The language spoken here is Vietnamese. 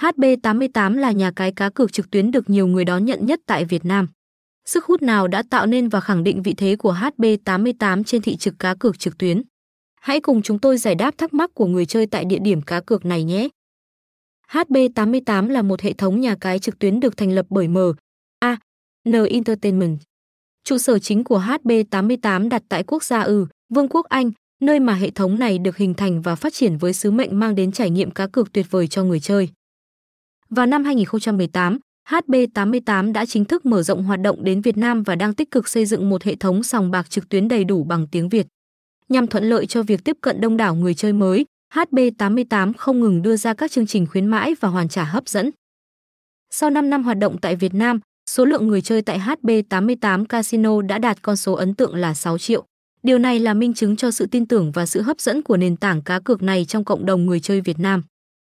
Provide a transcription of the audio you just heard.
HB88 là nhà cái cá cược trực tuyến được nhiều người đón nhận nhất tại Việt Nam. Sức hút nào đã tạo nên và khẳng định vị thế của HB88 trên thị trường cá cược trực tuyến? Hãy cùng chúng tôi giải đáp thắc mắc của người chơi tại địa điểm cá cược này nhé. HB88 là một hệ thống nhà cái trực tuyến được thành lập bởi M. A. N Entertainment. Trụ sở chính của HB88 đặt tại quốc gia ư, Vương quốc Anh, nơi mà hệ thống này được hình thành và phát triển với sứ mệnh mang đến trải nghiệm cá cược tuyệt vời cho người chơi. Vào năm 2018, HB88 đã chính thức mở rộng hoạt động đến Việt Nam và đang tích cực xây dựng một hệ thống sòng bạc trực tuyến đầy đủ bằng tiếng Việt. Nhằm thuận lợi cho việc tiếp cận đông đảo người chơi mới, HB88 không ngừng đưa ra các chương trình khuyến mãi và hoàn trả hấp dẫn. Sau 5 năm hoạt động tại Việt Nam, số lượng người chơi tại HB88 Casino đã đạt con số ấn tượng là 6 triệu. Điều này là minh chứng cho sự tin tưởng và sự hấp dẫn của nền tảng cá cược này trong cộng đồng người chơi Việt Nam.